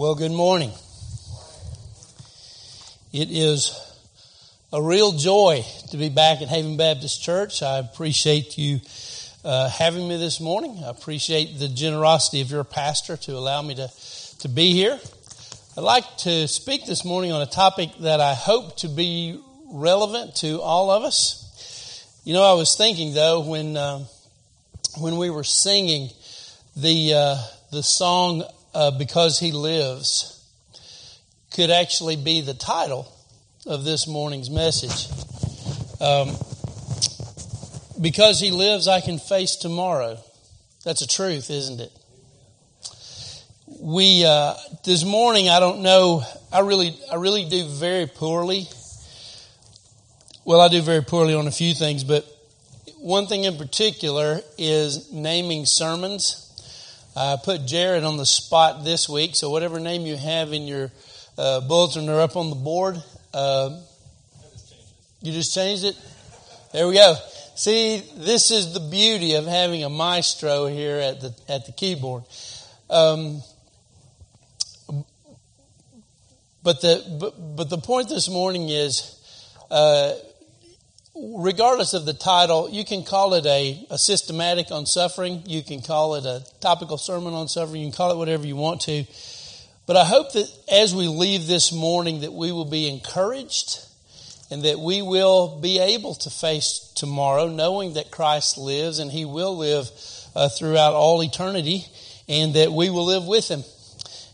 Well, good morning. It is a real joy to be back at Haven Baptist Church. I appreciate you uh, having me this morning. I appreciate the generosity of your pastor to allow me to, to be here. I'd like to speak this morning on a topic that I hope to be relevant to all of us. You know, I was thinking though when uh, when we were singing the uh, the song uh, "Because He Lives" could actually be the title of this morning's message. Um, because He lives, I can face tomorrow. That's a truth, isn't it? We uh, this morning, I don't know. I really, I really do very poorly. Well, I do very poorly on a few things, but one thing in particular is naming sermons. I put Jared on the spot this week, so whatever name you have in your uh, bulletin are up on the board. Uh, you just changed it? There we go. See, this is the beauty of having a maestro here at the at the keyboard. Um, but the but, but the point this morning is uh, regardless of the title, you can call it a, a systematic on suffering. You can call it a topical sermon on suffering. You can call it whatever you want to. But I hope that as we leave this morning that we will be encouraged and that we will be able to face tomorrow knowing that Christ lives and he will live uh, throughout all eternity and that we will live with him.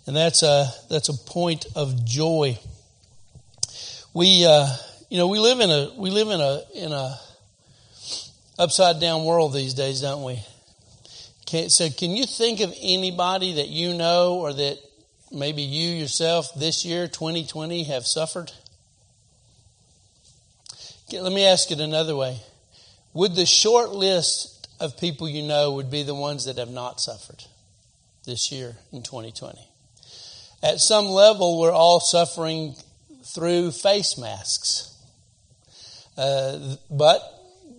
And that's a, that's a point of joy. We, uh, you know, we live in a we live in a in a upside down world these days, don't we? Can, so, can you think of anybody that you know, or that maybe you yourself this year, 2020, have suffered? Let me ask it another way: Would the short list of people you know would be the ones that have not suffered this year in 2020? At some level, we're all suffering through face masks. Uh, but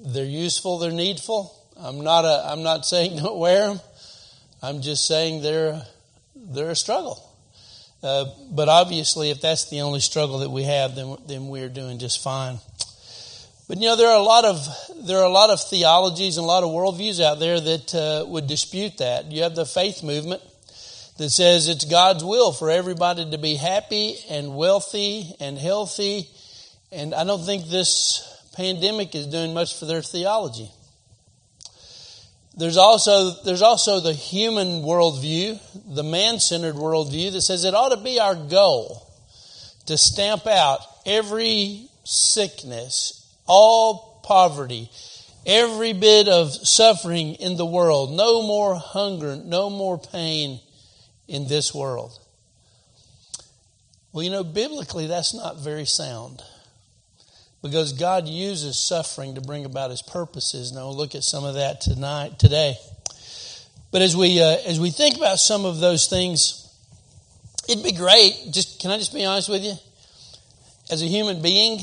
they're useful, they're needful. I'm not a, I'm not saying don't wear them. I'm just saying they're they're a struggle. Uh, but obviously, if that's the only struggle that we have, then then we're doing just fine. But you know, there are a lot of there are a lot of theologies and a lot of worldviews out there that uh, would dispute that. You have the faith movement that says it's God's will for everybody to be happy and wealthy and healthy and I don't think this pandemic is doing much for their theology. There's also, there's also the human worldview, the man centered worldview that says it ought to be our goal to stamp out every sickness, all poverty, every bit of suffering in the world. No more hunger, no more pain in this world. Well, you know, biblically, that's not very sound because God uses suffering to bring about His purposes. And I'll look at some of that tonight, today. But as we uh, as we think about some of those things, it'd be great. Just can I just be honest with you? As a human being,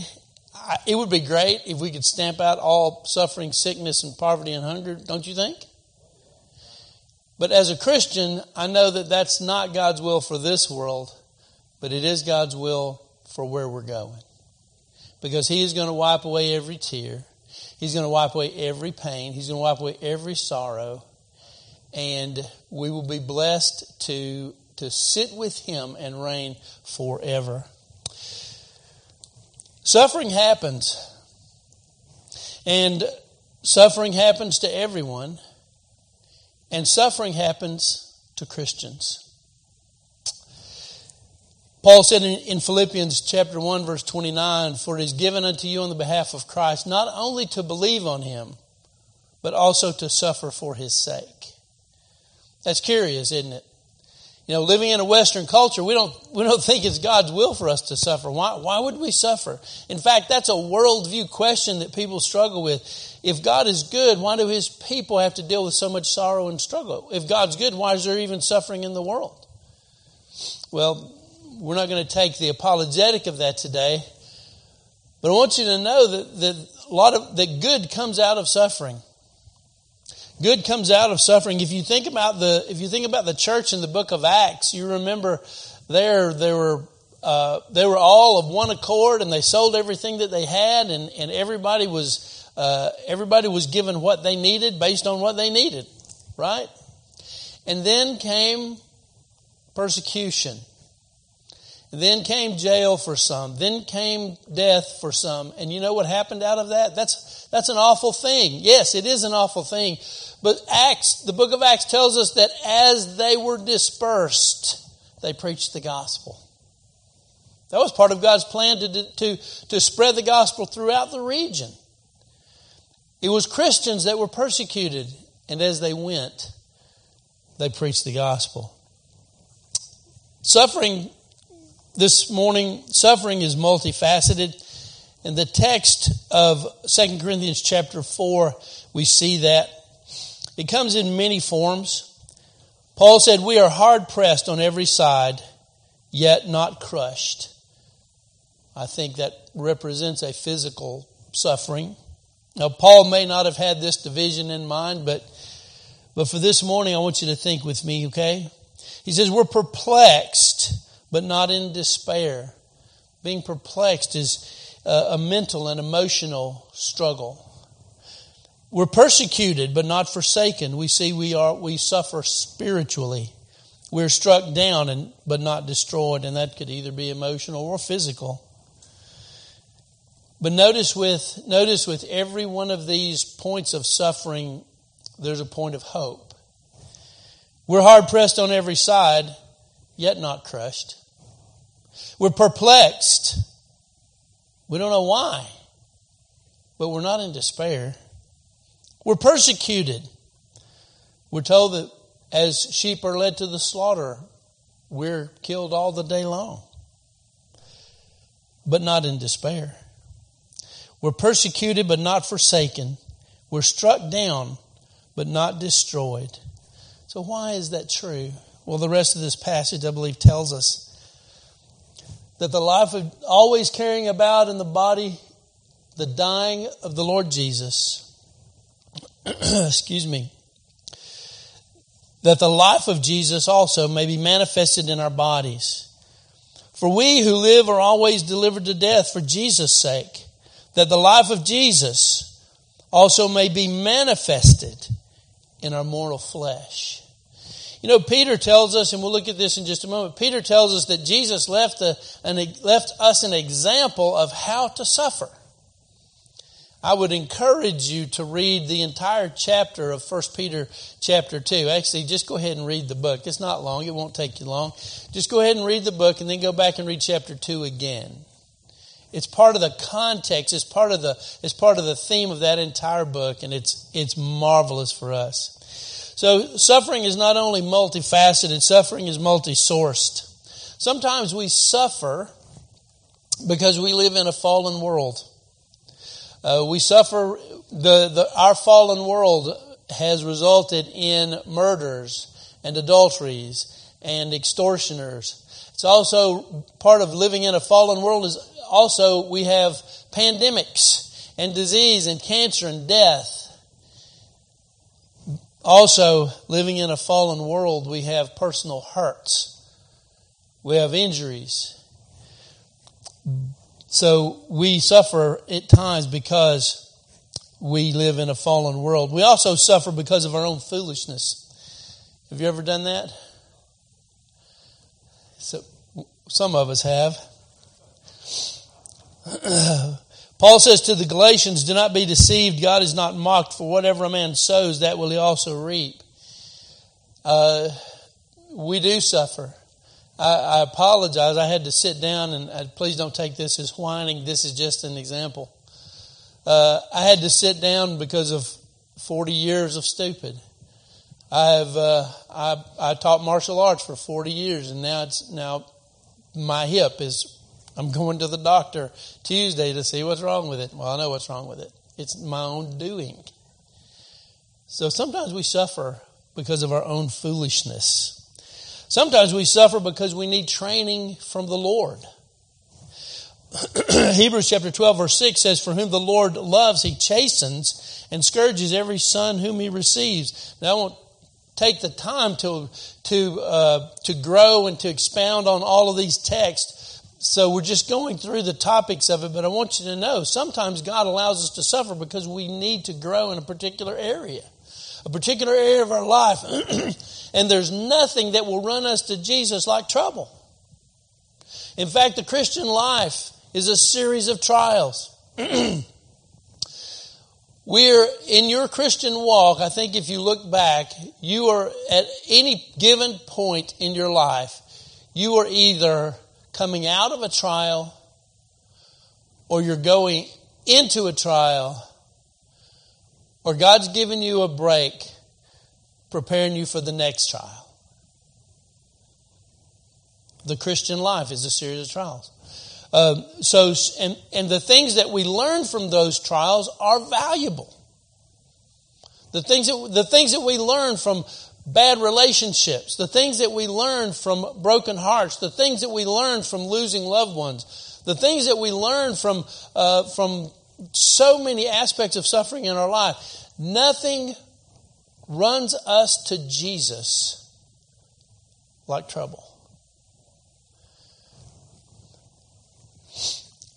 I, it would be great if we could stamp out all suffering, sickness, and poverty and hunger. Don't you think? But as a Christian, I know that that's not God's will for this world, but it is God's will for where we're going because He is going to wipe away every tear. He's going to wipe away every pain. He's going to wipe away every sorrow. And we will be blessed to, to sit with Him and reign forever. Suffering happens. And suffering happens to everyone. And suffering happens to Christians. Paul said in, Philippians chapter 1 verse 29, For it is given unto you on the behalf of Christ not only to believe on him, but also to suffer for his sake. That's curious, isn't it? You know, living in a Western culture, we don't, we don't think it's God's will for us to suffer. Why, why would we suffer? In fact, that's a worldview question that people struggle with. If God is good, why do his people have to deal with so much sorrow and struggle? If God's good, why is there even suffering in the world? Well, we're not going to take the apologetic of that today. But I want you to know that, that a lot of that good comes out of suffering. Good comes out of suffering. If you think about the if you think about the church in the book of Acts, you remember there, they were uh, they were all of one accord, and they sold everything that they had, and, and everybody was uh, everybody was given what they needed based on what they needed, right? And then came persecution. Then came jail for some. Then came death for some. And you know what happened out of that? That's, that's an awful thing. Yes, it is an awful thing. But Acts, the book of Acts tells us that as they were dispersed, they preached the gospel. That was part of God's plan to, to, to spread the gospel throughout the region. It was Christians that were persecuted, and as they went, they preached the gospel. Suffering this morning, suffering is multifaceted. In the text of 2 Corinthians chapter 4, we see that. It comes in many forms. Paul said, We are hard pressed on every side, yet not crushed. I think that represents a physical suffering. Now, Paul may not have had this division in mind, but, but for this morning, I want you to think with me, okay? He says, We're perplexed, but not in despair. Being perplexed is a, a mental and emotional struggle. We're persecuted, but not forsaken. We see we are we suffer spiritually. We're struck down and but not destroyed, and that could either be emotional or physical. But notice with notice with every one of these points of suffering, there's a point of hope. We're hard pressed on every side, yet not crushed. We're perplexed. We don't know why, but we're not in despair. We're persecuted. We're told that as sheep are led to the slaughter, we're killed all the day long, but not in despair. We're persecuted, but not forsaken. We're struck down, but not destroyed. So, why is that true? Well, the rest of this passage, I believe, tells us that the life of always carrying about in the body the dying of the Lord Jesus, excuse me, that the life of Jesus also may be manifested in our bodies. For we who live are always delivered to death for Jesus' sake, that the life of Jesus also may be manifested in our mortal flesh. You know, Peter tells us, and we'll look at this in just a moment. Peter tells us that Jesus left, a, an, left us an example of how to suffer. I would encourage you to read the entire chapter of 1 Peter chapter 2. Actually, just go ahead and read the book. It's not long. It won't take you long. Just go ahead and read the book and then go back and read chapter 2 again. It's part of the context. It's part of the, it's part of the theme of that entire book and it's, it's marvelous for us. So suffering is not only multifaceted, suffering is multi-sourced. Sometimes we suffer because we live in a fallen world. Uh, we suffer, the, the, our fallen world has resulted in murders and adulteries and extortioners. It's also part of living in a fallen world is also we have pandemics and disease and cancer and death. Also, living in a fallen world, we have personal hurts. We have injuries. So we suffer at times because we live in a fallen world. We also suffer because of our own foolishness. Have you ever done that? So some of us have. Paul says to the Galatians, Do not be deceived. God is not mocked, for whatever a man sows, that will he also reap. Uh, we do suffer. I, I, apologize. I had to sit down, and uh, please don't take this as whining. This is just an example. Uh, I had to sit down because of 40 years of stupid. I have uh, I, I taught martial arts for 40 years, and now it's now my hip is I'm going to the doctor Tuesday to see what's wrong with it. Well, I know what's wrong with it. It's my own doing. So sometimes we suffer because of our own foolishness. Sometimes we suffer because we need training from the Lord. Hebrews chapter 12 verse 6 says, For whom the Lord loves, he chastens and scourges every son whom he receives. Now I won't take the time to to uh, to grow and to expound on all of these texts. So we're just going through the topics of it, but I want you to know sometimes God allows us to suffer because we need to grow in a particular area, a particular area of our life. and there's nothing that will run us to Jesus like trouble. In fact, the Christian life is a series of trials. We're in your Christian walk, I think if you look back, you are at any given point in your life, you are either coming out of a trial or you're going into a trial or God's giving you a break preparing you for the next trial. The Christian life is a series of trials. Um, so, and, and the things that we learn from those trials are valuable. The things that, the things that we learn from bad relationships, the things that we learn from broken hearts, the things that we learn from losing loved ones, the things that we learn from, uh, from so many aspects of suffering in our life, nothing runs us to Jesus like trouble.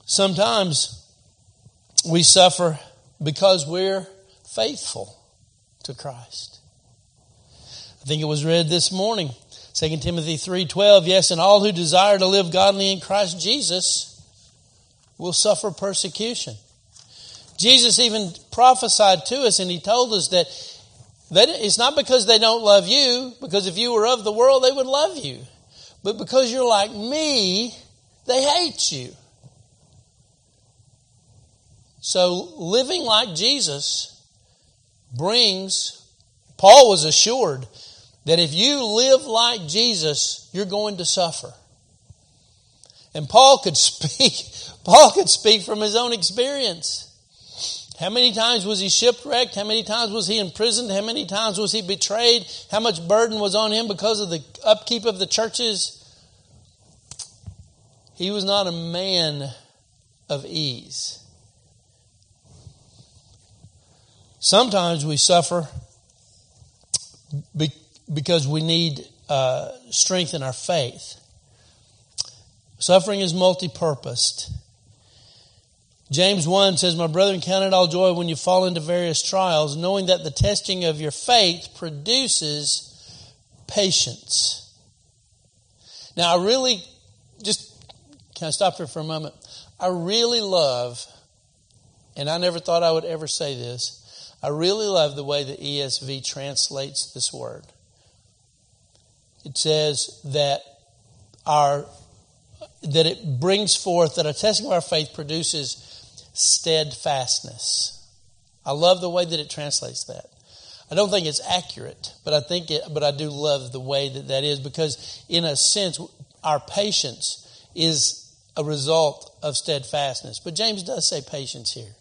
Sometimes we suffer because we're faithful to Christ. I think it was read this morning, 2 Timothy 3:12, yes, and all who desire to live godly in Christ Jesus will suffer persecution. Jesus even prophesied to us and he told us that, that it's not because they don't love you, because if you were of the world, they would love you. But because you're like me, they hate you. So living like Jesus brings, Paul was assured that if you live like Jesus, you're going to suffer. And Paul could speak, Paul could speak from his own experience. How many times was he shipwrecked? How many times was he imprisoned? How many times was he betrayed? How much burden was on him because of the upkeep of the churches? He was not a man of ease. Sometimes we suffer because we need uh, strength in our faith. Suffering is multi purposed. James 1 says, My brethren, count it all joy when you fall into various trials, knowing that the testing of your faith produces patience. Now, I really, just, can I stop here for a moment? I really love, and I never thought I would ever say this, I really love the way the ESV translates this word. It says that our that it brings forth that a testing of our faith produces steadfastness. I love the way that it translates that. I don't think it's accurate, but I think it, but I do love the way that that is because in a sense our patience is a result of steadfastness. But James does say patience here.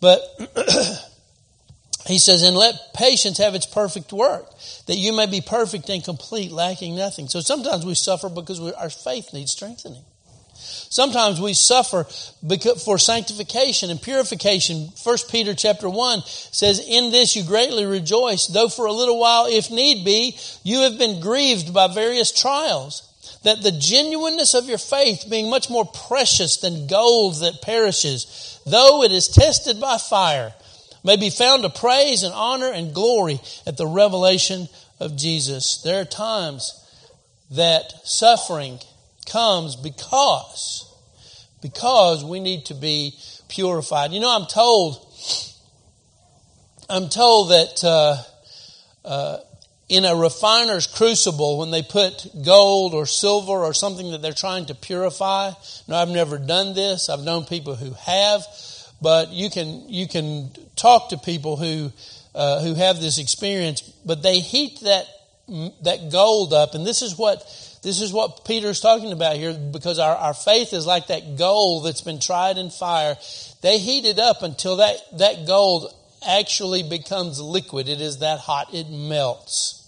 But he says, and let patience have its perfect work, that you may be perfect and complete, lacking nothing. So sometimes we suffer because we, our faith needs strengthening. Sometimes we suffer for sanctification and purification. 1 Peter chapter 1 says, In this you greatly rejoice, though for a little while, if need be, you have been grieved by various trials, that the genuineness of your faith, being much more precious than gold that perishes, though it is tested by fire, may be found to praise and honor and glory at the revelation of Jesus. There are times that suffering comes because because we need to be purified. You know, I'm told I'm told that uh, uh, in a refiner's crucible, when they put gold or silver or something that they're trying to purify. No, I've never done this. I've known people who have, but you can you can talk to people who uh, who have this experience. But they heat that that gold up, and this is what this is what Peter's talking about here, because our, our faith is like that gold that's been tried in fire. They heat it up until that that gold actually becomes liquid. It is that hot; it melts.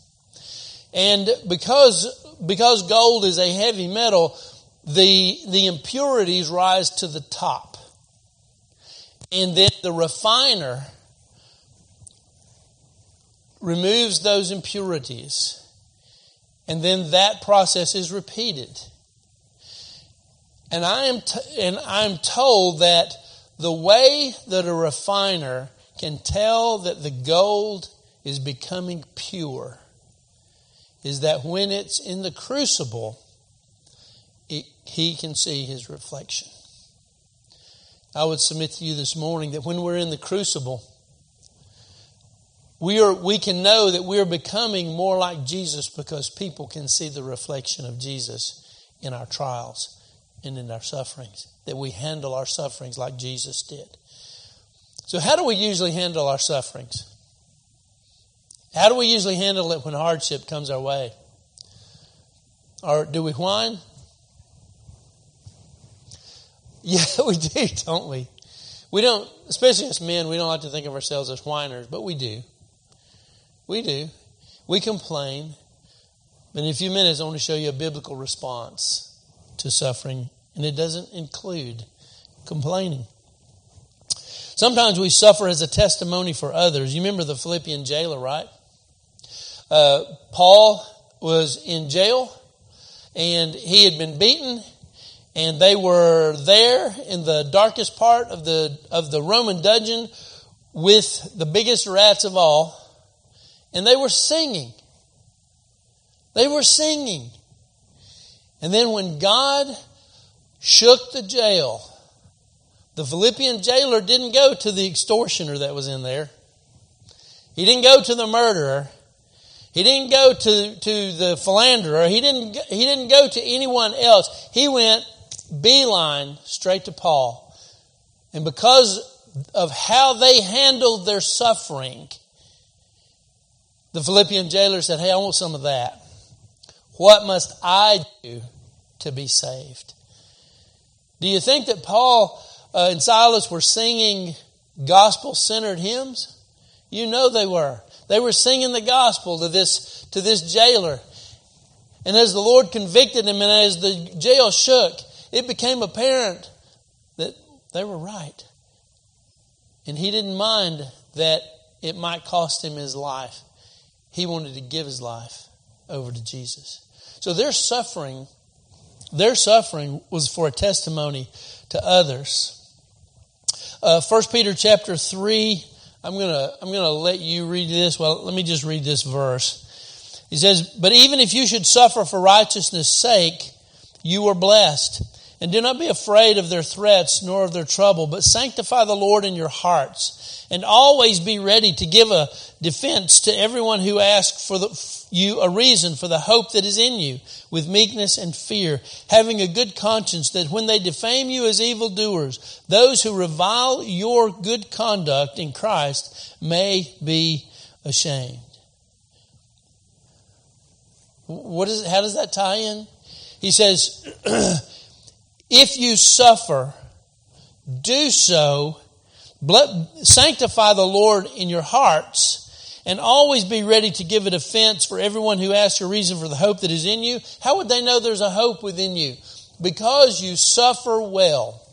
And because, because gold is a heavy metal, the, the impurities rise to the top. And then the refiner removes those impurities. And then that process is repeated. And I am, t- and I'm told that the way that a refiner can tell that the gold is becoming pure is that when it's in the crucible, it, he can see his reflection. I would submit to you this morning that when we're in the crucible, we, are, we can know that we're becoming more like Jesus because people can see the reflection of Jesus in our trials and in our sufferings, that we handle our sufferings like Jesus did. So, how do we usually handle our sufferings? How do we usually handle it when hardship comes our way? Or do we whine? Yeah, we do, don't we? We don't, especially as men, we don't like to think of ourselves as whiners, but we do. We do. We complain. But in a few minutes, I want to show you a biblical response to suffering, and it doesn't include complaining. Sometimes we suffer as a testimony for others. You remember the Philippian jailer, right? Uh, Paul was in jail and he had been beaten and they were there in the darkest part of the of the Roman dungeon with the biggest rats of all. And they were singing. They were singing. And then when God shook the jail the Philippian jailer didn't go to the extortioner that was in there. He didn't go to the murderer. He didn't go to, to the philanderer. He didn't, he didn't go to anyone else. He went beeline straight to Paul. And because of how they handled their suffering, the Philippian jailer said, Hey, I want some of that. What must I do to be saved? Do you think that Paul uh, and Silas were singing gospel centered hymns? You know they were. They were singing the gospel to this, to this jailer. And as the Lord convicted him and as the jail shook, it became apparent that they were right. And he didn't mind that it might cost him his life. He wanted to give his life over to Jesus. So their suffering, their suffering was for a testimony to others. Uh, 1 Peter chapter 3, I'm gonna I'm gonna let you read this. Well, let me just read this verse. He says, "But even if you should suffer for righteousness' sake, you are blessed." And do not be afraid of their threats nor of their trouble, but sanctify the Lord in your hearts. And always be ready to give a defense to everyone who asks for the, you a reason for the hope that is in you with meekness and fear, having a good conscience that when they defame you as evildoers, those who revile your good conduct in Christ may be ashamed. What is, how does that tie in? He says, If you suffer, do so. Sanctify the Lord in your hearts and always be ready to give a defense for everyone who asks a reason for the hope that is in you. How would they know there's a hope within you? Because you suffer well.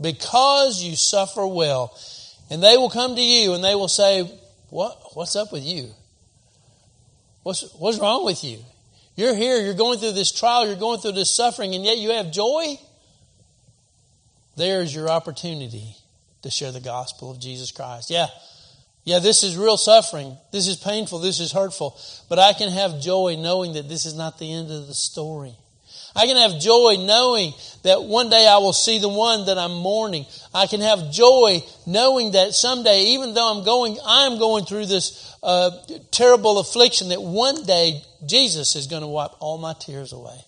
Because you suffer well. And they will come to you and they will say, what, What's up with you? What's, what's wrong with you? You're here, you're going through this trial, you're going through this suffering, and yet you have joy. There's your opportunity to share the gospel of Jesus Christ. Yeah, yeah, this is real suffering. This is painful. This is hurtful. But I can have joy knowing that this is not the end of the story. I can have joy knowing that one day I will see the one that I'm mourning. I can have joy knowing that someday, even though I'm going, I'm going through this uh, terrible affliction, that one day Jesus is going to wipe all my tears away.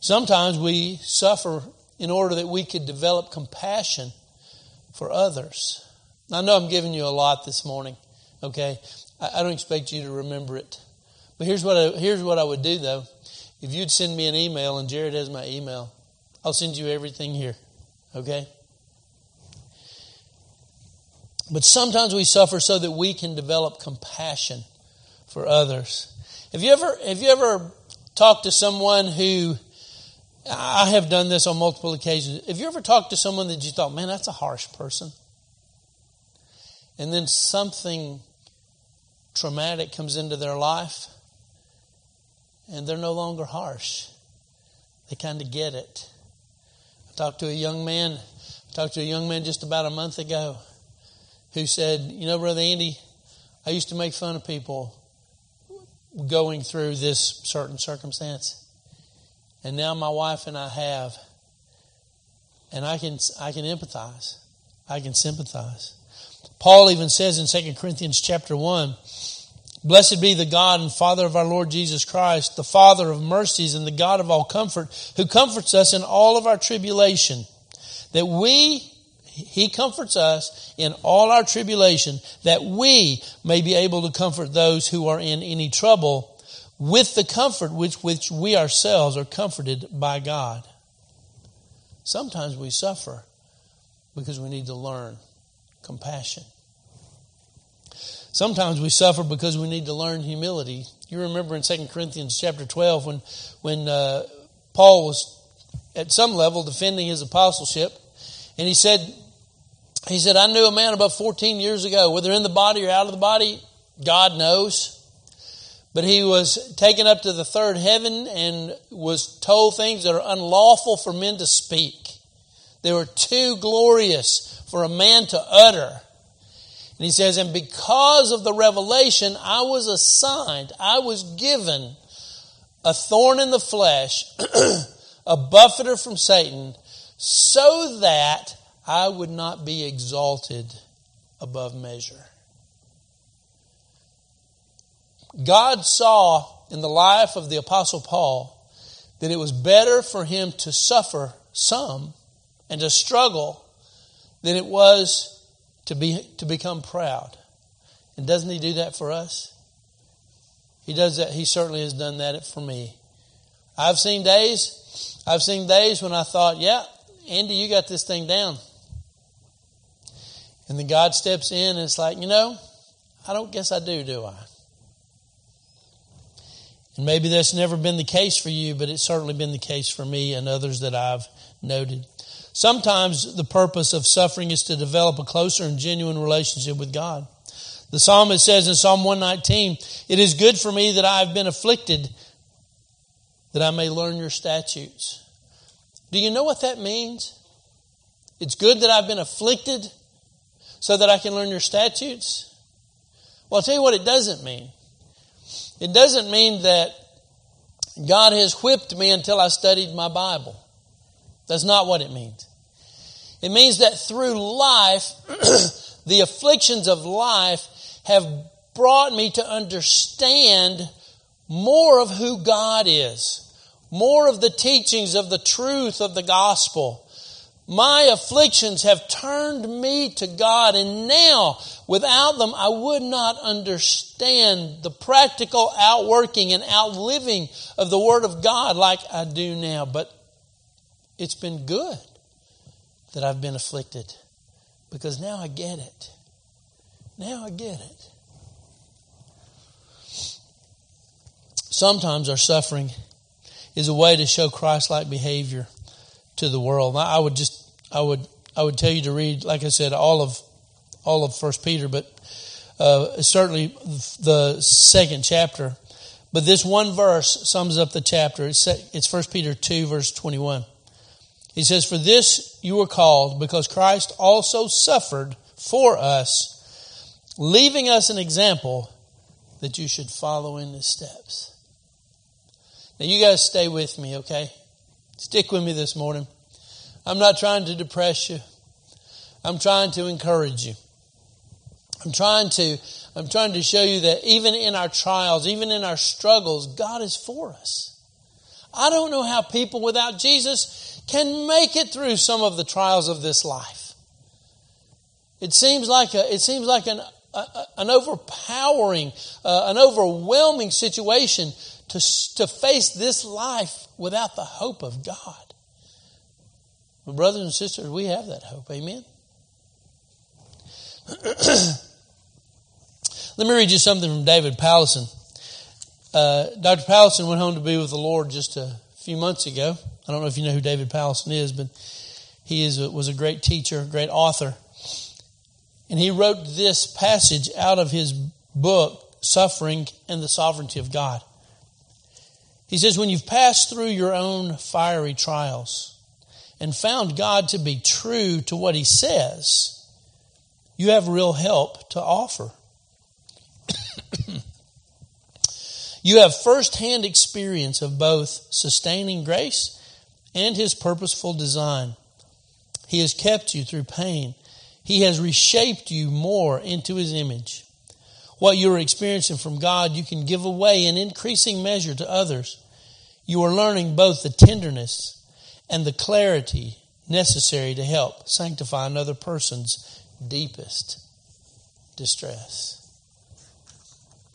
Sometimes we suffer in order that we could develop compassion for others. I know I'm giving you a lot this morning, okay? I don't expect you to remember it. But here's what I, here's what I would do though. If you'd send me an email, and Jared has my email, I'll send you everything here. Okay? But sometimes we suffer so that we can develop compassion for others. Have you ever have you ever talked to someone who I have done this on multiple occasions. Have you ever talked to someone that you thought, man, that's a harsh person? and then something traumatic comes into their life, and they're no longer harsh. They kind of get it. I talked to a young man, I talked to a young man just about a month ago who said, You know, Brother Andy, I used to make fun of people going through this certain circumstance. And now my wife and I have. And I can, I can empathize. I can sympathize. Paul even says in 2 Corinthians chapter 1, Blessed be the God and Father of our Lord Jesus Christ, the Father of mercies and the God of all comfort, who comforts us in all of our tribulation, that we, He comforts us in all our tribulation, that we may be able to comfort those who are in any trouble with the comfort with which we ourselves are comforted by God. Sometimes we suffer because we need to learn compassion. Sometimes we suffer because we need to learn humility. You remember in 2 Corinthians chapter 12 when, when uh, Paul was at some level defending his apostleship, and he said, he said, I knew a man about 14 years ago, whether in the body or out of the body, God knows. But he was taken up to the third heaven and was told things that are unlawful for men to speak. They were too glorious for a man to utter. And he says, And because of the revelation, I was assigned, I was given a thorn in the flesh, a buffeter from Satan, so that I would not be exalted above measure. God saw in the life of the Apostle Paul that it was better for him to suffer some and to struggle than it was to, be, to become proud. And doesn't he do that for us? He does that. He certainly has done that for me. I've seen days, I've seen days when I thought, yeah, Andy, you got this thing down. And then God steps in and it's like, you know, I don't guess I do, do I? And maybe that's never been the case for you, but it's certainly been the case for me and others that I've noted. Sometimes the purpose of suffering is to develop a closer and genuine relationship with God. The psalmist says in Psalm 119, It is good for me that I have been afflicted, that I may learn your statutes. Do you know what that means? It's good that I've been afflicted so that I can learn your statutes. Well, I'll tell you what it doesn't mean. It doesn't mean that God has whipped me until I studied my Bible. That's not what it means. It means that through life, the afflictions of life have brought me to understand more of who God is, more of the teachings of the truth of the gospel. My afflictions have turned me to God, and now, without them, I would not understand the practical outworking and outliving of the Word of God like I do now. But it's been good that I've been afflicted because now I get it. Now I get it. Sometimes our suffering is a way to show Christ-like behavior to the world. I would just, I would, I would tell you to read, like I said, all of, all of First Peter, but uh, certainly the second chapter. But this one verse sums up the chapter. It's, First Peter two, verse twenty-one. He says, For this you were called, because Christ also suffered for us, leaving us an example that you should follow in his steps. Now, you guys stay with me, okay? Stick with me this morning. I'm not trying to depress you. I'm trying to encourage you. I'm trying to, I'm trying to show you that even in our trials, even in our struggles, God is for us. I don't know how people without Jesus can make it through some of the trials of this life. It seems like a, it seems like an, a, an overpowering, uh, an overwhelming situation to, to face this life without the hope of God. But brothers and sisters, we have that hope. Amen. Let me read you something from David Powlison. Uh, Dr. Powlison went home to be with the Lord just a few months ago. I don't know if you know who David Powlison is, but he is was a great teacher, a great author. And he wrote this passage out of his book, Suffering and the Sovereignty of God. He says, When you've passed through your own fiery trials and found God to be true to what he says, you have real help to offer. you have firsthand experience of both sustaining grace and his purposeful design. He has kept you through pain. He has reshaped you more into his image. What you're experiencing from God, you can give away in increasing measure to others. You are learning both the tenderness and the clarity necessary to help sanctify another person's deepest distress.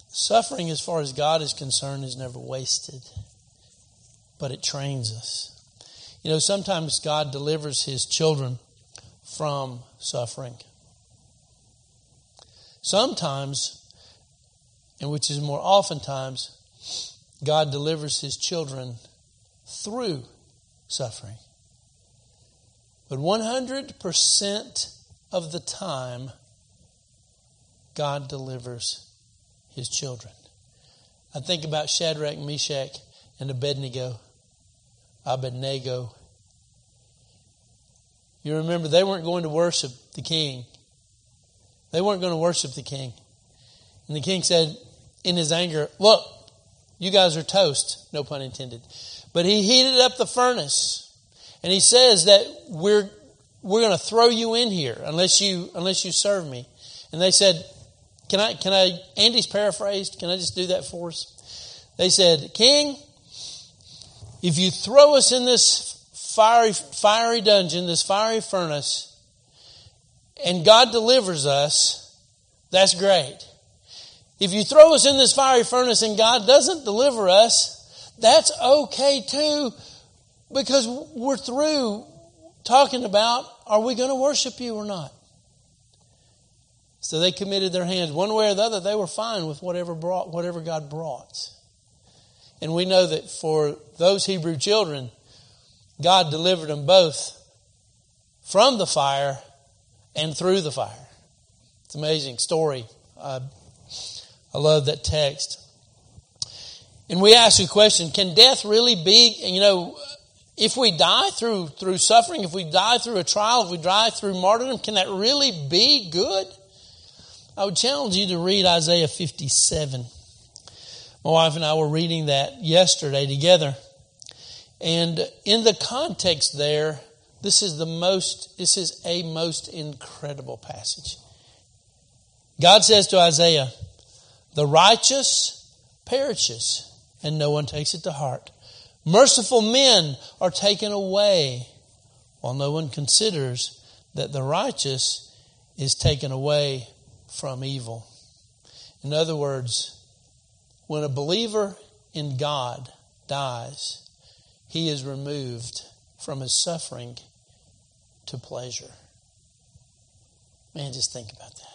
Suffering, as far as God is concerned, is never wasted, but it trains us. You know, sometimes God delivers his children from suffering. Sometimes, and which is more oftentimes, God delivers his children through suffering. But 100% of the time, God delivers his children. I think about Shadrach, Meshach, and Abednego. Abednego. You remember, they weren't going to worship the king. They weren't going to worship the king. And the king said, in his anger, Look, you guys are toast, no pun intended. But he heated up the furnace. And he says that we're, we're going to throw you in here unless you, unless you serve me. And they said, can I, can I, Andy's paraphrased, can I just do that for us? They said, King, if you throw us in this fiery, fiery dungeon, this fiery furnace, and God delivers us, that's great. If you throw us in this fiery furnace and God doesn't deliver us, that's okay too, because we're through talking about are we going to worship you or not? So they committed their hands. One way or the other, they were fine with whatever brought whatever God brought. And we know that for those Hebrew children, God delivered them both from the fire and through the fire. It's an amazing story. I, I love that text. And we ask a question, can death really be, you know, if we die through, through suffering, if we die through a trial, if we die through martyrdom, can that really be good? I would challenge you to read Isaiah 57. My wife and I were reading that yesterday together. And in the context there, this is the most, this is a most incredible passage. God says to Isaiah, the righteous perishes and no one takes it to heart. Merciful men are taken away while no one considers that the righteous is taken away from evil. In other words, when a believer in God dies, he is removed from his suffering to pleasure. Man, just think about that.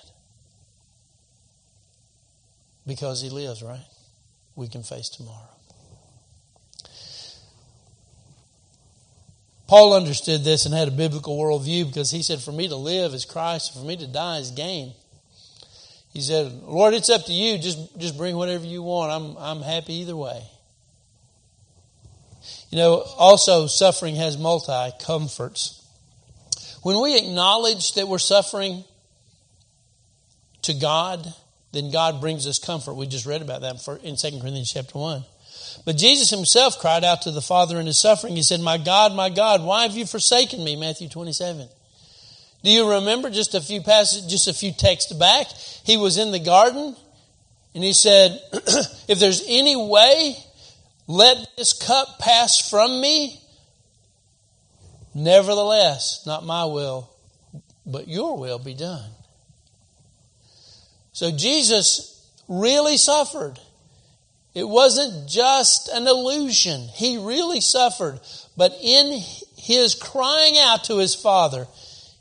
Because he lives, right? We can face tomorrow. Paul understood this and had a biblical worldview because he said, For me to live is Christ, and for me to die is gain. He said, Lord, it's up to you. Just, just bring whatever you want. I'm, I'm happy either way. You know, also, suffering has multi comforts. When we acknowledge that we're suffering to God, then God brings us comfort. We just read about that in 2 Corinthians chapter 1. But Jesus himself cried out to the Father in his suffering. He said, My God, my God, why have you forsaken me? Matthew 27. Do you remember just a few passages, just a few texts back? He was in the garden and he said, If there's any way, let this cup pass from me. Nevertheless, not my will, but your will be done. So Jesus really suffered. It wasn't just an illusion. He really suffered. But in his crying out to his Father,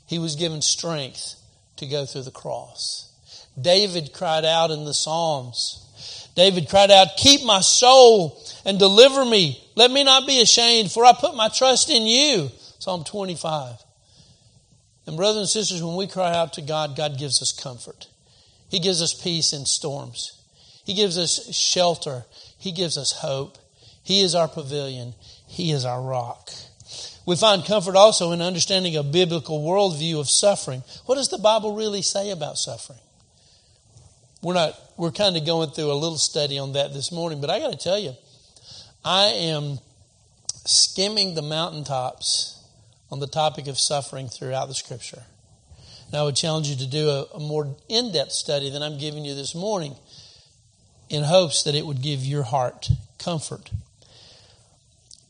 he was given strength to go through the cross. David cried out in the Psalms. David cried out, Keep my soul and deliver me. Let me not be ashamed, for I put my trust in you. Psalm 25. And, brothers and sisters, when we cry out to God, God gives us comfort. He gives us peace in storms. He gives us shelter. He gives us hope. He is our pavilion. He is our rock. We find comfort also in understanding a biblical worldview of suffering. What does the Bible really say about suffering? We're not, we're kind of going through a little study on that this morning, but I got to tell you, I am skimming the mountaintops on the topic of suffering throughout the scripture. And I would challenge you to do a, a more in depth study than I'm giving you this morning in hopes that it would give your heart comfort.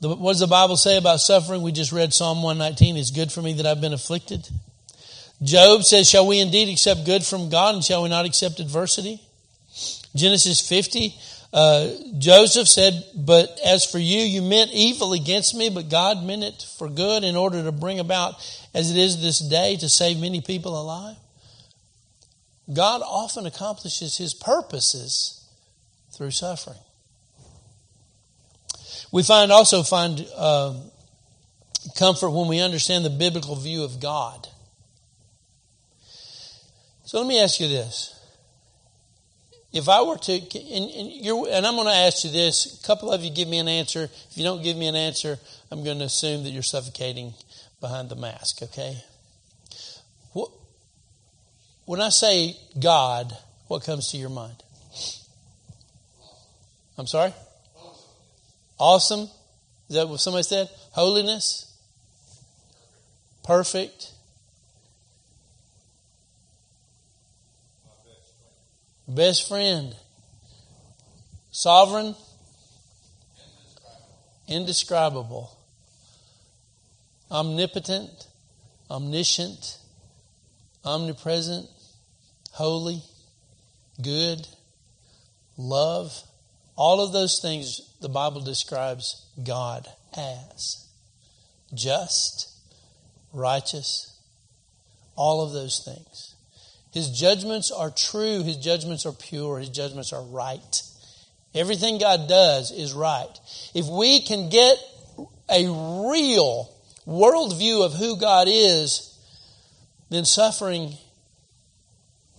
The, what does the Bible say about suffering? We just read Psalm 119. It's good for me that I've been afflicted. Job says, Shall we indeed accept good from God and shall we not accept adversity? Genesis 50, uh, Joseph said, But as for you, you meant evil against me, but God meant it for good in order to bring about, as it is this day, to save many people alive. God often accomplishes his purposes through suffering. We find also find uh, comfort when we understand the biblical view of God. So let me ask you this. If I were to, and, and, and I'm going to ask you this, a couple of you give me an answer. If you don't give me an answer, I'm going to assume that you're suffocating behind the mask, okay? What, when I say God, what comes to your mind? I'm sorry? Awesome. Is that what somebody said? Holiness? Perfect? Best friend. Sovereign. Indescribable. Omnipotent. Omniscient. Omnipresent. Holy. Good. Love. All of those things the Bible describes God as. Just. Righteous. All of those things. His judgments are true. His judgments are pure. His judgments are right. Everything God does is right. If we can get a real worldview of who God is, then suffering,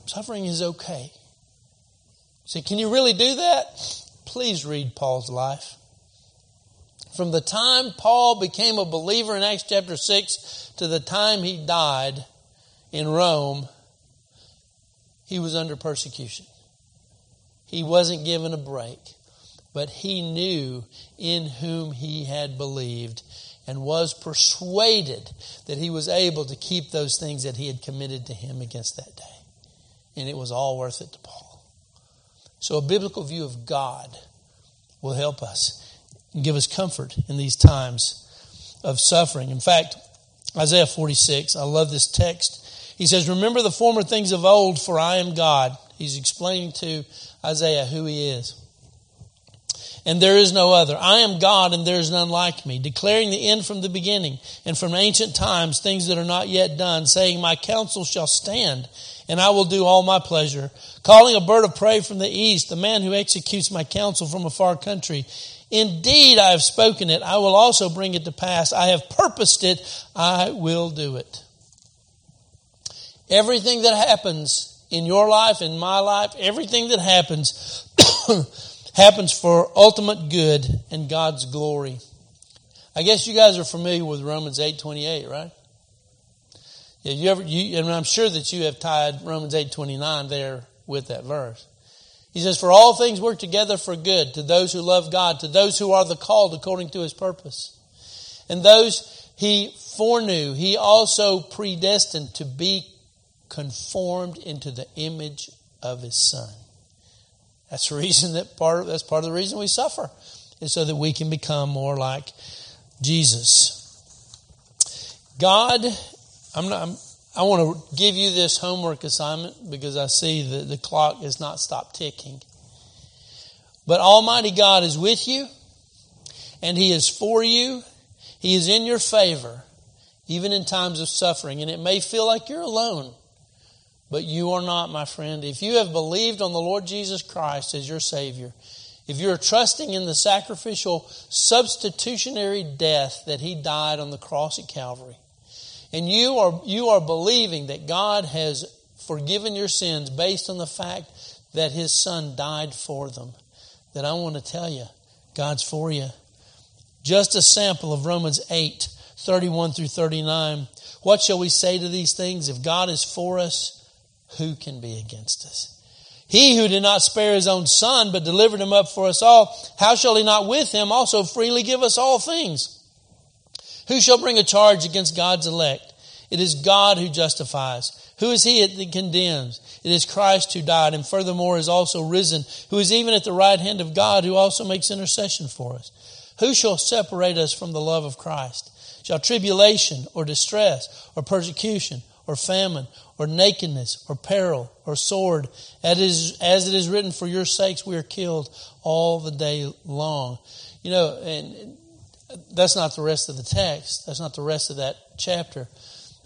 suffering is okay. So can you really do that? Please read Paul's life. From the time Paul became a believer in Acts chapter 6 to the time he died in Rome, he was under persecution. He wasn't given a break, but he knew in whom he had believed and was persuaded that he was able to keep those things that he had committed to him against that day. And it was all worth it to Paul. So a biblical view of God will help us and give us comfort in these times of suffering. In fact, Isaiah 46, I love this text he says, Remember the former things of old, for I am God. He's explaining to Isaiah who he is. And there is no other. I am God, and there is none like me, declaring the end from the beginning, and from ancient times things that are not yet done, saying, My counsel shall stand, and I will do all my pleasure. Calling a bird of prey from the east, the man who executes my counsel from a far country. Indeed, I have spoken it. I will also bring it to pass. I have purposed it. I will do it. Everything that happens in your life, in my life, everything that happens happens for ultimate good and God's glory. I guess you guys are familiar with Romans 8:28, right? Yeah, you ever you and I'm sure that you have tied Romans 8:29 there with that verse. He says, For all things work together for good to those who love God, to those who are the called according to his purpose. And those he foreknew, he also predestined to be conformed into the image of his son. That's the reason that part of, that's part of the reason we suffer is so that we can become more like Jesus. God, I'm not, I'm, i want to give you this homework assignment because I see that the clock has not stopped ticking. But Almighty God is with you and He is for you. He is in your favor, even in times of suffering. And it may feel like you're alone. But you are not, my friend. If you have believed on the Lord Jesus Christ as your Savior, if you're trusting in the sacrificial substitutionary death that He died on the cross at Calvary, and you are, you are believing that God has forgiven your sins based on the fact that His Son died for them, that I want to tell you, God's for you. Just a sample of Romans 8, 31 through 39. What shall we say to these things? If God is for us, who can be against us? He who did not spare his own son, but delivered him up for us all, how shall he not with him also freely give us all things? Who shall bring a charge against God's elect? It is God who justifies. Who is he that condemns? It is Christ who died and furthermore is also risen, who is even at the right hand of God, who also makes intercession for us. Who shall separate us from the love of Christ? Shall tribulation or distress or persecution or famine or nakedness or peril or sword, as it, is, written, for your sakes we are killed all the day long. You know, and that's not the rest of the text. That's not the rest of that chapter.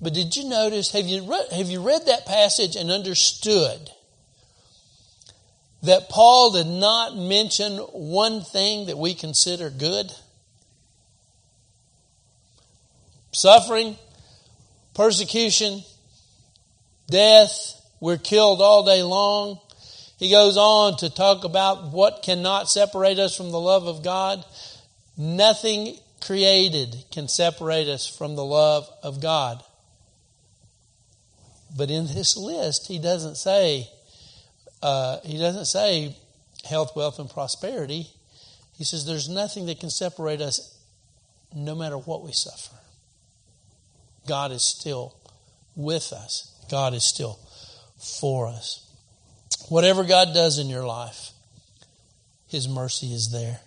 But did you notice, have you have you read that passage and understood that Paul did not mention one thing that we consider good? Suffering, persecution, death, we're killed all day long. He goes on to talk about what cannot separate us from the love of God. Nothing created can separate us from the love of God. But in this list, he doesn't say uh, he doesn't say health, wealth, and prosperity. He says there's nothing that can separate us, no matter what we suffer. God is still with us. God is still for us. Whatever God does in your life, His mercy is there.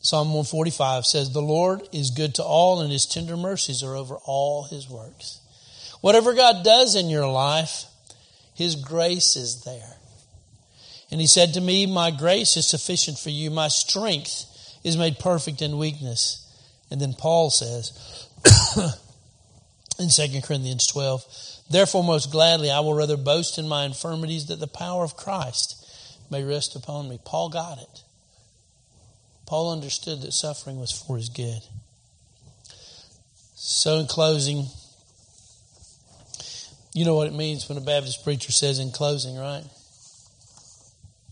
Psalm 145 says, The Lord is good to all, and His tender mercies are over all His works. Whatever God does in your life, His grace is there. And He said to me, My grace is sufficient for you. My strength is made perfect in weakness. And then Paul says in 2 Corinthians 12, Therefore, most gladly, I will rather boast in my infirmities that the power of Christ may rest upon me. Paul got it. Paul understood that suffering was for his good. So, in closing, you know what it means when a Baptist preacher says in closing, right?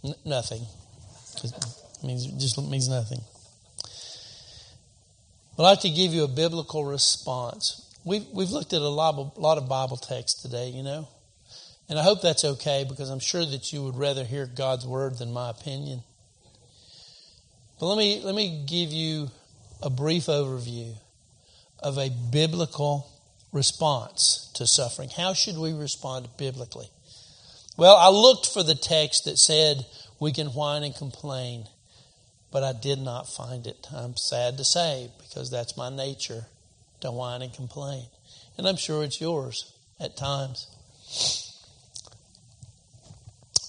N- nothing. It means it just means nothing. I'd like to give you a biblical response. We've, we've looked at a lot, of, lot of Bible texts today, you know, and I hope that's okay because I'm sure that you would rather hear God's word than my opinion. But let me, let me give you a brief overview of a biblical response to suffering. How should we respond biblically? Well, I looked for the text that said we can whine and complain, but I did not find it. I'm sad to say because that's my nature to whine and complain. And I'm sure it's yours at times.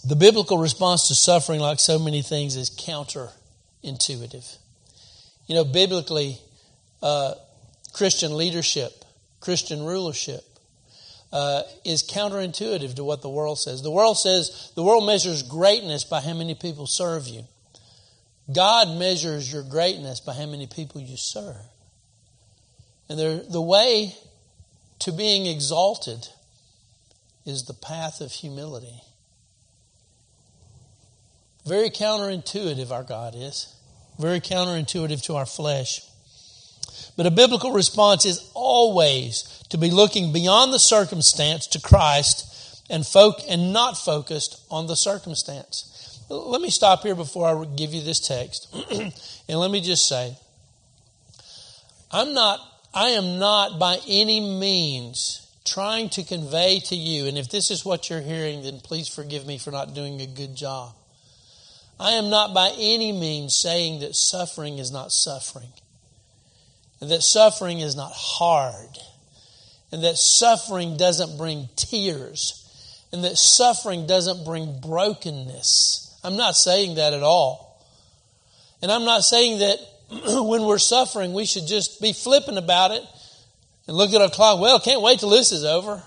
The biblical response to suffering, like so many things, is counterintuitive. You know, biblically, uh, Christian leadership Christian rulership uh, is counterintuitive to what the world says. The world says the world measures greatness by how many people serve you. God measures your greatness by how many people you serve. And the way to being exalted is the path of humility. Very counterintuitive, our God is. Very counterintuitive to our flesh. But a biblical response is always to be looking beyond the circumstance to Christ and, and not focused on the circumstance. Let me stop here before I give you this text. and let me just say, I'm not, I am not by any means trying to convey to you, and if this is what you're hearing, then please forgive me for not doing a good job. I am not by any means saying that suffering is not suffering and that suffering is not hard, and that suffering doesn't bring tears, and that suffering doesn't bring brokenness. I'm not saying that at all. And I'm not saying that when we're suffering, we should just be flippant about it and look at our clock. Well, can't wait till this is over.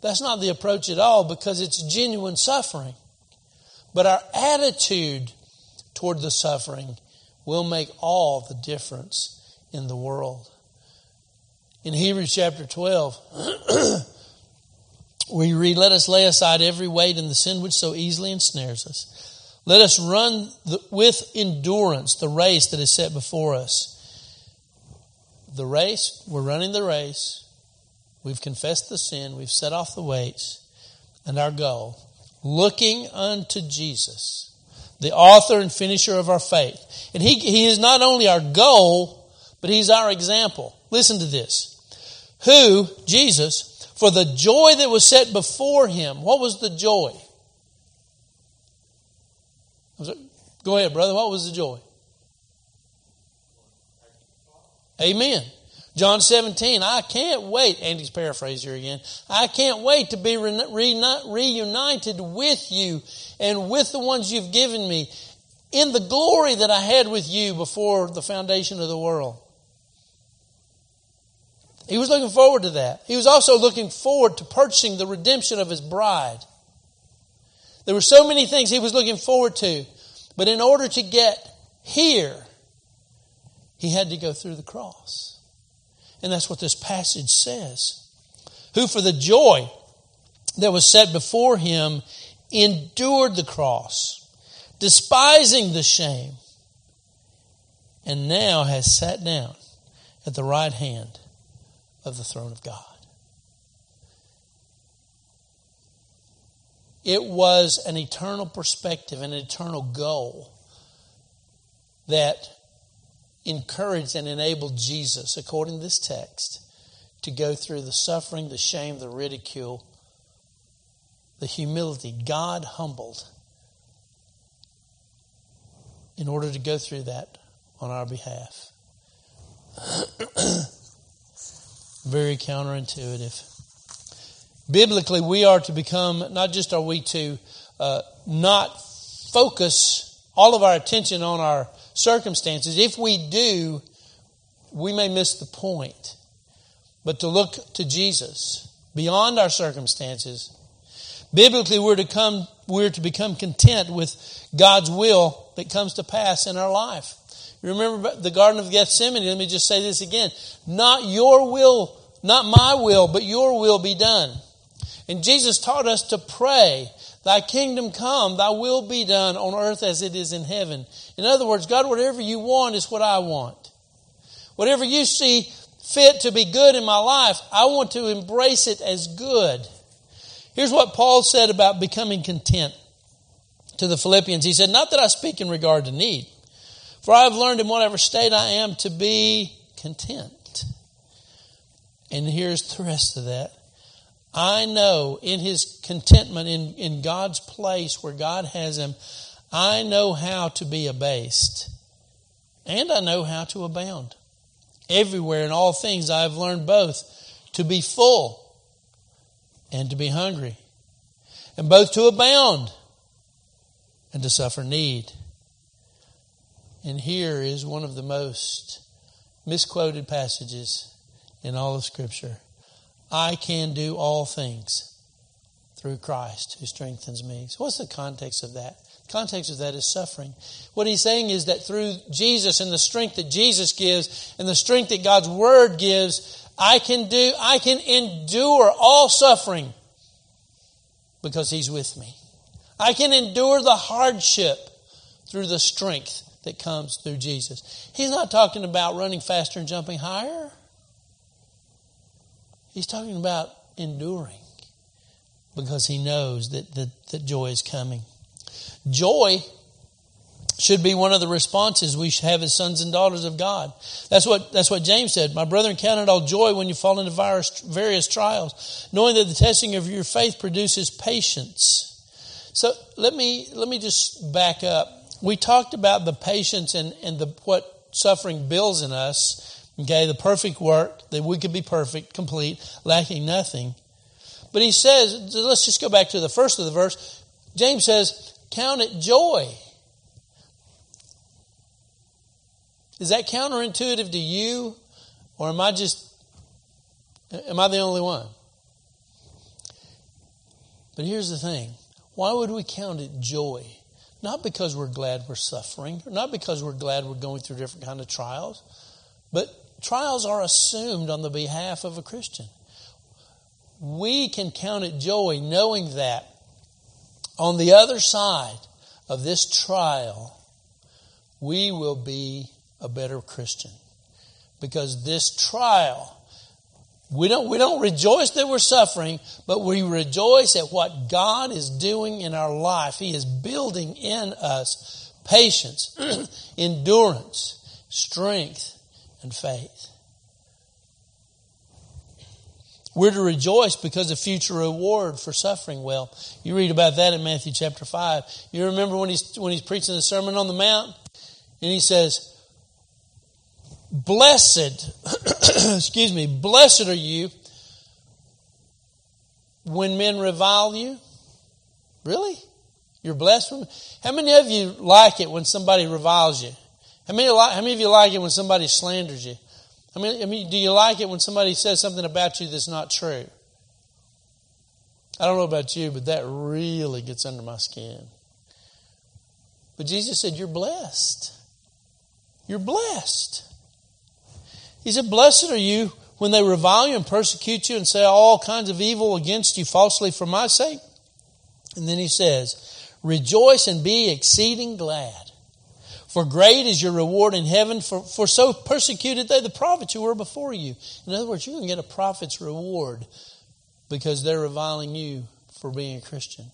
That's not the approach at all because it's genuine suffering. But our attitude toward the suffering will make all the difference in the world. In Hebrews chapter 12, we read, Let us lay aside every weight and the sin which so easily ensnares us. Let us run the, with endurance the race that is set before us. The race, we're running the race. We've confessed the sin. We've set off the weights. And our goal, looking unto Jesus, the author and finisher of our faith. And he, he is not only our goal, but he's our example. Listen to this who, Jesus, for the joy that was set before him. What was the joy? Go ahead, brother. What was the joy? Amen. John 17, I can't wait. Andy's paraphrase here again. I can't wait to be reunited with you and with the ones you've given me in the glory that I had with you before the foundation of the world. He was looking forward to that. He was also looking forward to purchasing the redemption of his bride. There were so many things he was looking forward to, but in order to get here, he had to go through the cross. And that's what this passage says. Who for the joy that was set before him endured the cross, despising the shame, and now has sat down at the right hand of the throne of God. It was an eternal perspective, an eternal goal that encouraged and enabled Jesus, according to this text, to go through the suffering, the shame, the ridicule, the humility. God humbled in order to go through that on our behalf. very counterintuitive. Biblically, we are to become, not just are we to uh, not focus all of our attention on our circumstances. If we do, we may miss the point. But to look to Jesus beyond our circumstances. Biblically, we're to come, we're to become content with God's will that comes to pass in our life. Remember the Garden of Gethsemane? Let me just say this again. Not your will, not my will, but your will be done. And Jesus taught us to pray, Thy kingdom come, Thy will be done on earth as it is in heaven. In other words, God, whatever you want is what I want. Whatever you see fit to be good in my life, I want to embrace it as good. Here's what Paul said about becoming content to the Philippians. He said, Not that I speak in regard to need for I have learned in whatever state I am to be content. And here's the rest of that. I know in his contentment in, in God's place where God has him, I know how to be abased. And I know how to abound. Everywhere in all things I have learned both to be full and to be hungry, and both to abound and to suffer need. And here is one of the most misquoted passages in all of Scripture. I can do all things through Christ who strengthens me. So, what's the context of that? The context of that is suffering. What he's saying is that through Jesus and the strength that Jesus gives and the strength that God's Word gives, I can do, I can endure all suffering because He's with me. I can endure the hardship through the strength that comes through Jesus. He's not talking about running faster and jumping higher. He's talking about enduring because he knows that, that, that joy is coming. Joy should be one of the responses we have as sons and daughters of God. That's what, that's what James said. My brethren, count it all joy when you fall into various, various trials, knowing that the testing of your faith produces patience. So let me, let me just back up we talked about the patience and, and the, what suffering builds in us. Okay, the perfect work, that we could be perfect, complete, lacking nothing. But he says, let's just go back to the first of the verse. James says, count it joy. Is that counterintuitive to you? Or am I just, am I the only one? But here's the thing. Why would we count it joy? Not because we're glad we're suffering, not because we're glad we're going through different kind of trials, but trials are assumed on the behalf of a Christian. We can count it joy knowing that on the other side of this trial, we will be a better Christian. Because this trial, we don't, we don't rejoice that we're suffering, but we rejoice at what God is doing in our life. He is building in us patience, endurance, strength, and faith. We're to rejoice because of future reward for suffering well. You read about that in Matthew chapter 5. You remember when he's, when he's preaching the Sermon on the Mount? And he says, Blessed, excuse me, blessed are you when men revile you. Really? You're blessed? How many of you like it when somebody reviles you? How many, how many of you like it when somebody slanders you? I mean, I mean, do you like it when somebody says something about you that's not true? I don't know about you, but that really gets under my skin. But Jesus said, You're blessed. You're blessed. He said, Blessed are you when they revile you and persecute you and say all kinds of evil against you falsely for my sake. And then he says, Rejoice and be exceeding glad. For great is your reward in heaven, for, for so persecuted they the prophets who were before you. In other words, you can get a prophet's reward because they're reviling you for being a Christian.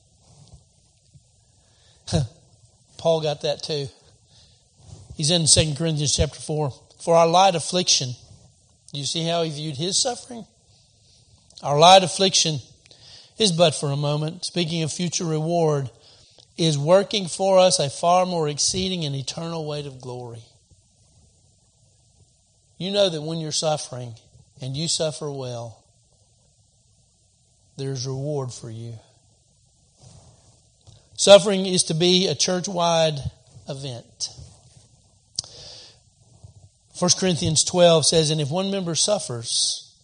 Paul got that too. He's in 2 Corinthians chapter 4. For our light affliction, you see how he viewed his suffering? Our light affliction is but for a moment. Speaking of future reward, is working for us a far more exceeding and eternal weight of glory. You know that when you're suffering and you suffer well, there's reward for you. Suffering is to be a church wide event. 1 Corinthians 12 says, And if one member suffers,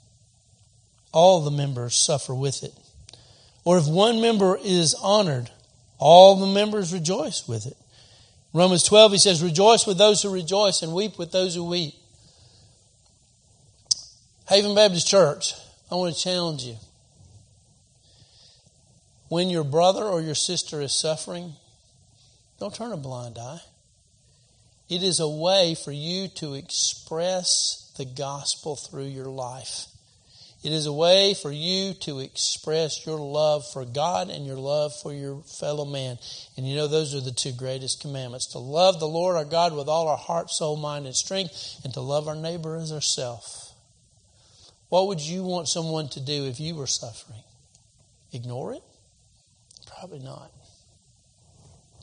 all the members suffer with it. Or if one member is honored, all the members rejoice with it. Romans 12, he says, Rejoice with those who rejoice and weep with those who weep. Haven Baptist Church, I want to challenge you. When your brother or your sister is suffering, don't turn a blind eye. It is a way for you to express the gospel through your life. It is a way for you to express your love for God and your love for your fellow man. And you know, those are the two greatest commandments to love the Lord our God with all our heart, soul, mind, and strength, and to love our neighbor as ourselves. What would you want someone to do if you were suffering? Ignore it? Probably not.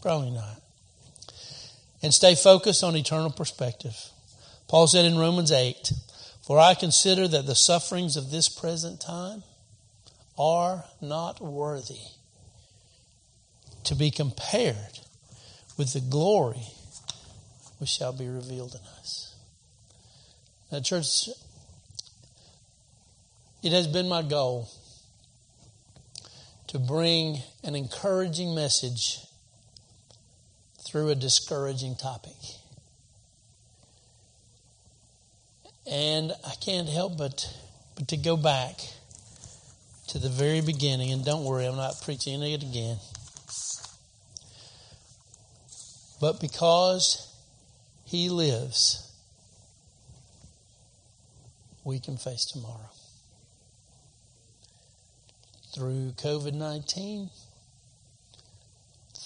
Probably not. And stay focused on eternal perspective. Paul said in Romans 8, for I consider that the sufferings of this present time are not worthy to be compared with the glory which shall be revealed in us. Now, church, it has been my goal to bring an encouraging message through a discouraging topic. And I can't help but, but to go back to the very beginning. And don't worry, I'm not preaching it again. But because He lives, we can face tomorrow. Through COVID 19,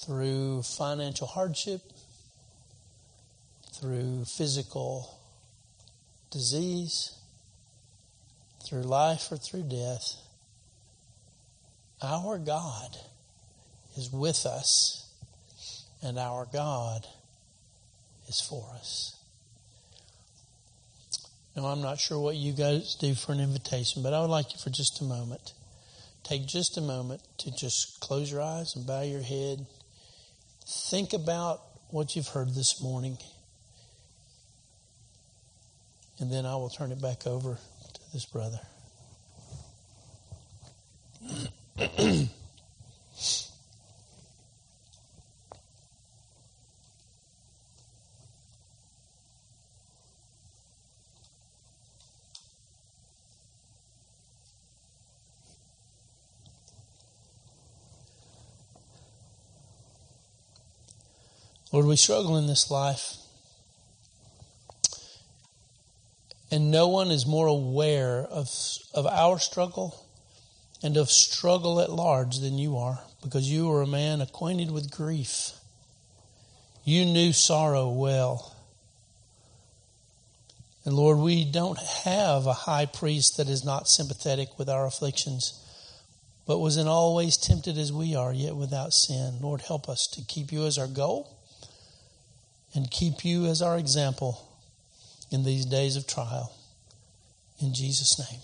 through financial hardship, through physical disease, through life or through death, our God is with us and our God is for us. Now, I'm not sure what you guys do for an invitation, but I would like you for just a moment. Take just a moment to just close your eyes and bow your head. Think about what you've heard this morning and then I will turn it back over to this brother. Lord, we struggle in this life And no one is more aware of, of our struggle and of struggle at large than you are, because you are a man acquainted with grief. You knew sorrow well. And Lord, we don't have a high priest that is not sympathetic with our afflictions, but was in all ways tempted as we are, yet without sin. Lord, help us to keep you as our goal and keep you as our example in these days of trial. In Jesus' name.